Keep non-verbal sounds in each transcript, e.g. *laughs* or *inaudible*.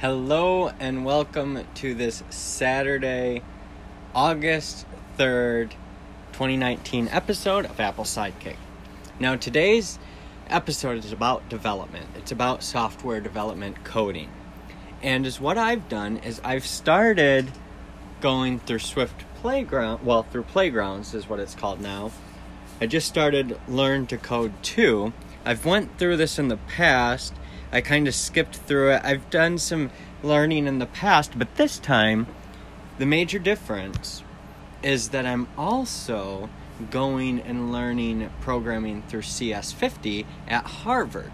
Hello and welcome to this Saturday, August 3rd, 2019 episode of Apple Sidekick. Now, today's episode is about development, it's about software development coding. And as what I've done is I've started going through Swift Playground, well, through Playgrounds is what it's called now. I just started Learn to Code 2. I've went through this in the past I kind of skipped through it. I've done some learning in the past, but this time, the major difference is that I'm also going and learning programming through CS50 at Harvard.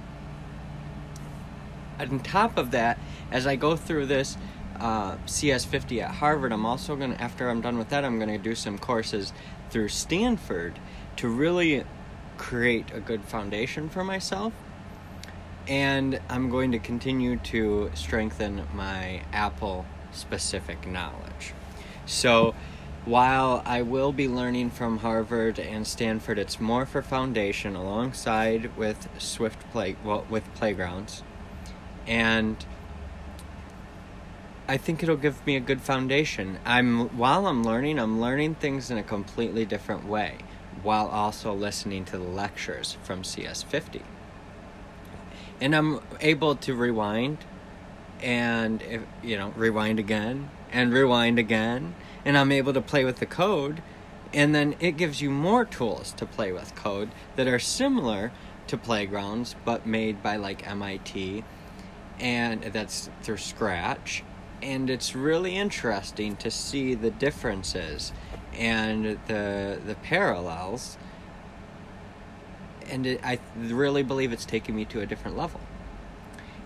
On top of that, as I go through this uh, CS50 at Harvard, I'm also going to, after I'm done with that, I'm going to do some courses through Stanford to really create a good foundation for myself and I'm going to continue to strengthen my Apple specific knowledge. So, while I will be learning from Harvard and Stanford, it's more for foundation alongside with Swift Play well with playgrounds. And I think it'll give me a good foundation. I'm while I'm learning, I'm learning things in a completely different way while also listening to the lectures from CS50 and I'm able to rewind and you know rewind again and rewind again. And I'm able to play with the code. And then it gives you more tools to play with code that are similar to playgrounds but made by like MIT and that's through scratch. And it's really interesting to see the differences and the the parallels and it, I really believe it's taking me to a different level.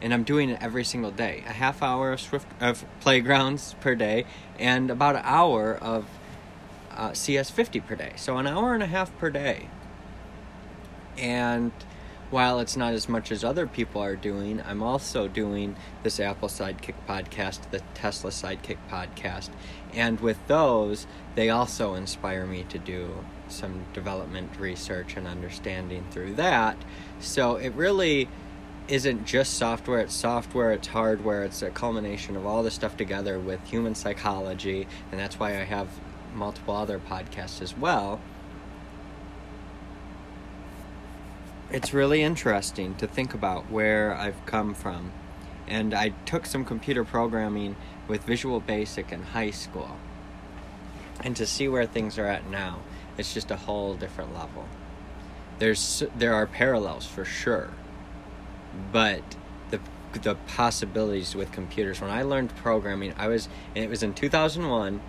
And I'm doing it every single day. A half hour of Swift of playgrounds per day, and about an hour of uh, CS50 per day. So an hour and a half per day. And while it's not as much as other people are doing, I'm also doing this Apple Sidekick podcast, the Tesla Sidekick podcast. And with those, they also inspire me to do some development research and understanding through that. So it really isn't just software, it's software, it's hardware, it's a culmination of all this stuff together with human psychology, and that's why I have multiple other podcasts as well. It's really interesting to think about where I've come from. And I took some computer programming with Visual Basic in high school. And to see where things are at now it's just a whole different level. There's there are parallels for sure, but the the possibilities with computers. When I learned programming, I was it was in 2001.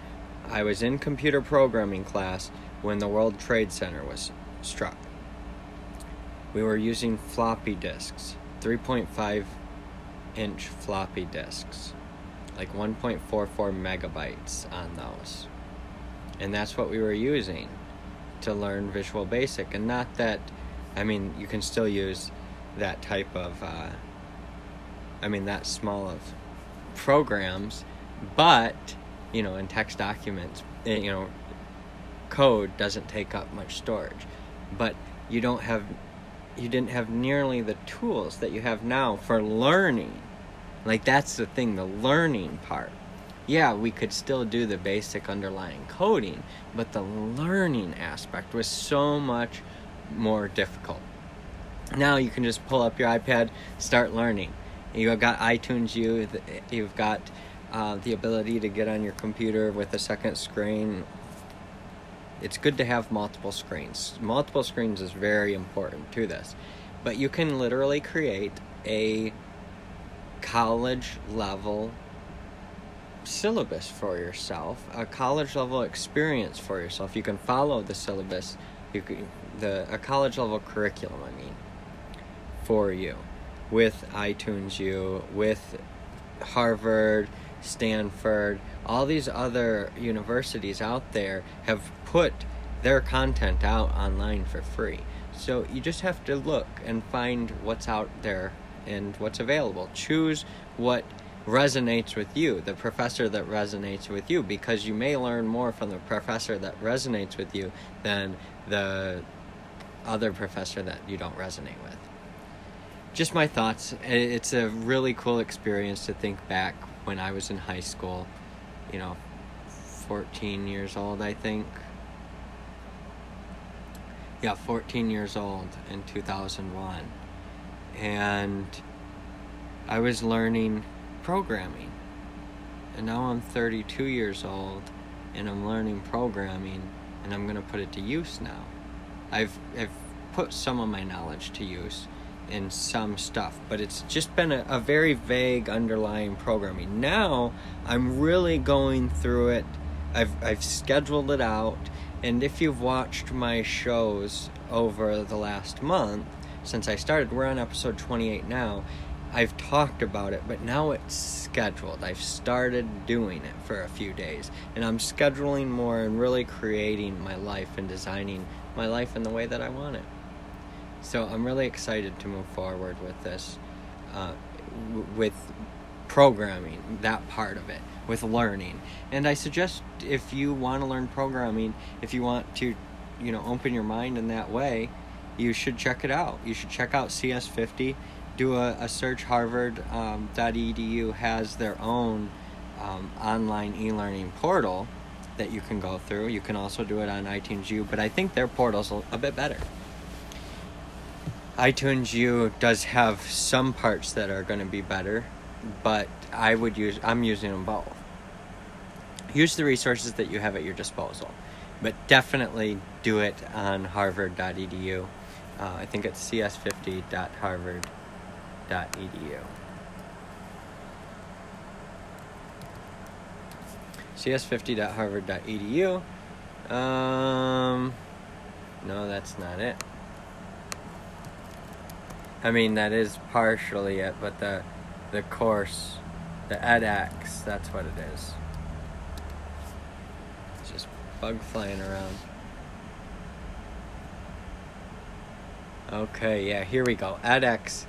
I was in computer programming class when the World Trade Center was struck. We were using floppy disks, 3.5 inch floppy disks, like 1.44 megabytes on those. And that's what we were using to learn Visual Basic, and not that, I mean, you can still use that type of, uh, I mean, that small of programs, but you know, in text documents, eh, you know, code doesn't take up much storage, but you don't have, you didn't have nearly the tools that you have now for learning. Like that's the thing, the learning part yeah, we could still do the basic underlying coding, but the learning aspect was so much more difficult. Now you can just pull up your iPad, start learning. You've got iTunes U, you've got uh, the ability to get on your computer with a second screen. It's good to have multiple screens. Multiple screens is very important to this. But you can literally create a college level syllabus for yourself, a college level experience for yourself. You can follow the syllabus, you can, the a college level curriculum. I mean, for you, with iTunes U, with Harvard, Stanford, all these other universities out there have put their content out online for free. So you just have to look and find what's out there and what's available. Choose what resonates with you, the professor that resonates with you, because you may learn more from the professor that resonates with you than the other professor that you don't resonate with. just my thoughts. It's a really cool experience to think back when I was in high school, you know, 14 years old, I think. Yeah, 14 years old in 2001. And I was learning programming. And now I'm 32 years old and I'm learning programming and I'm going to put it to use now. I've, I've put some of my knowledge to use in some stuff, but it's just been a, a very vague underlying programming. Now I'm really going through it. I've, I've scheduled it out, and if you've watched my shows over the last month, since I started, we're on episode 28 now. I've talked about it, but now it's scheduled. I've started doing it for a few days, and I'm scheduling more and really creating my life and designing my life in the way that I want it. So I'm really excited to move forward with this, uh, w- with programming, that part of it, with learning. And I suggest if you want to learn programming, if you want to, you know, open your mind in that way, you should check it out. You should check out CS50. Do a, a search. Harvard.edu um, has their own um, online e-learning portal that you can go through. You can also do it on iTunes U, but I think their portal's a bit better iTunes U does have some parts that are going to be better, but I would use I'm using them both. Use the resources that you have at your disposal, but definitely do it on harvard.edu. Uh, I think it's cs50.harvard.edu. cs50.harvard.edu. Um, no, that's not it. I mean, that is partially it, but the the course, the edX, that's what it is. Bug flying around. Okay, yeah, here we go. edX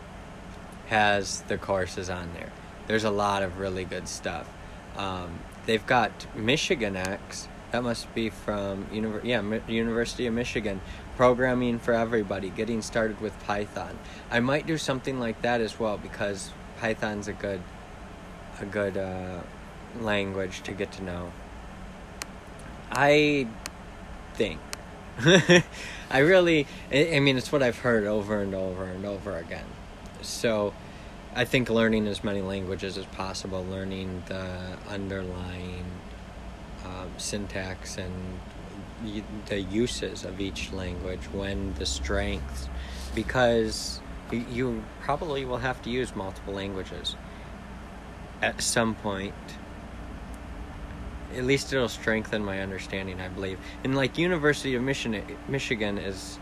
has the courses on there. There's a lot of really good stuff. Um, they've got Michigan X. That must be from Univer- yeah, Mi- University of Michigan programming for everybody, getting started with Python. I might do something like that as well because Python's a good a good uh, language to get to know. I think *laughs* I really I mean it's what I've heard over and over and over again. So I think learning as many languages as possible, learning the underlying um, syntax and the uses of each language when the strengths because you probably will have to use multiple languages at some point at least it'll strengthen my understanding i believe and like university of michigan michigan is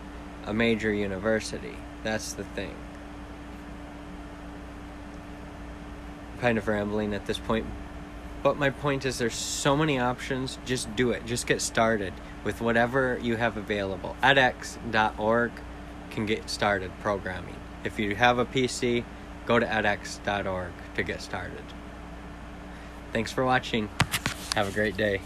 a major university that's the thing kind of rambling at this point but my point is, there's so many options. Just do it. Just get started with whatever you have available. edX.org can get started programming. If you have a PC, go to edX.org to get started. Thanks for watching. Have a great day.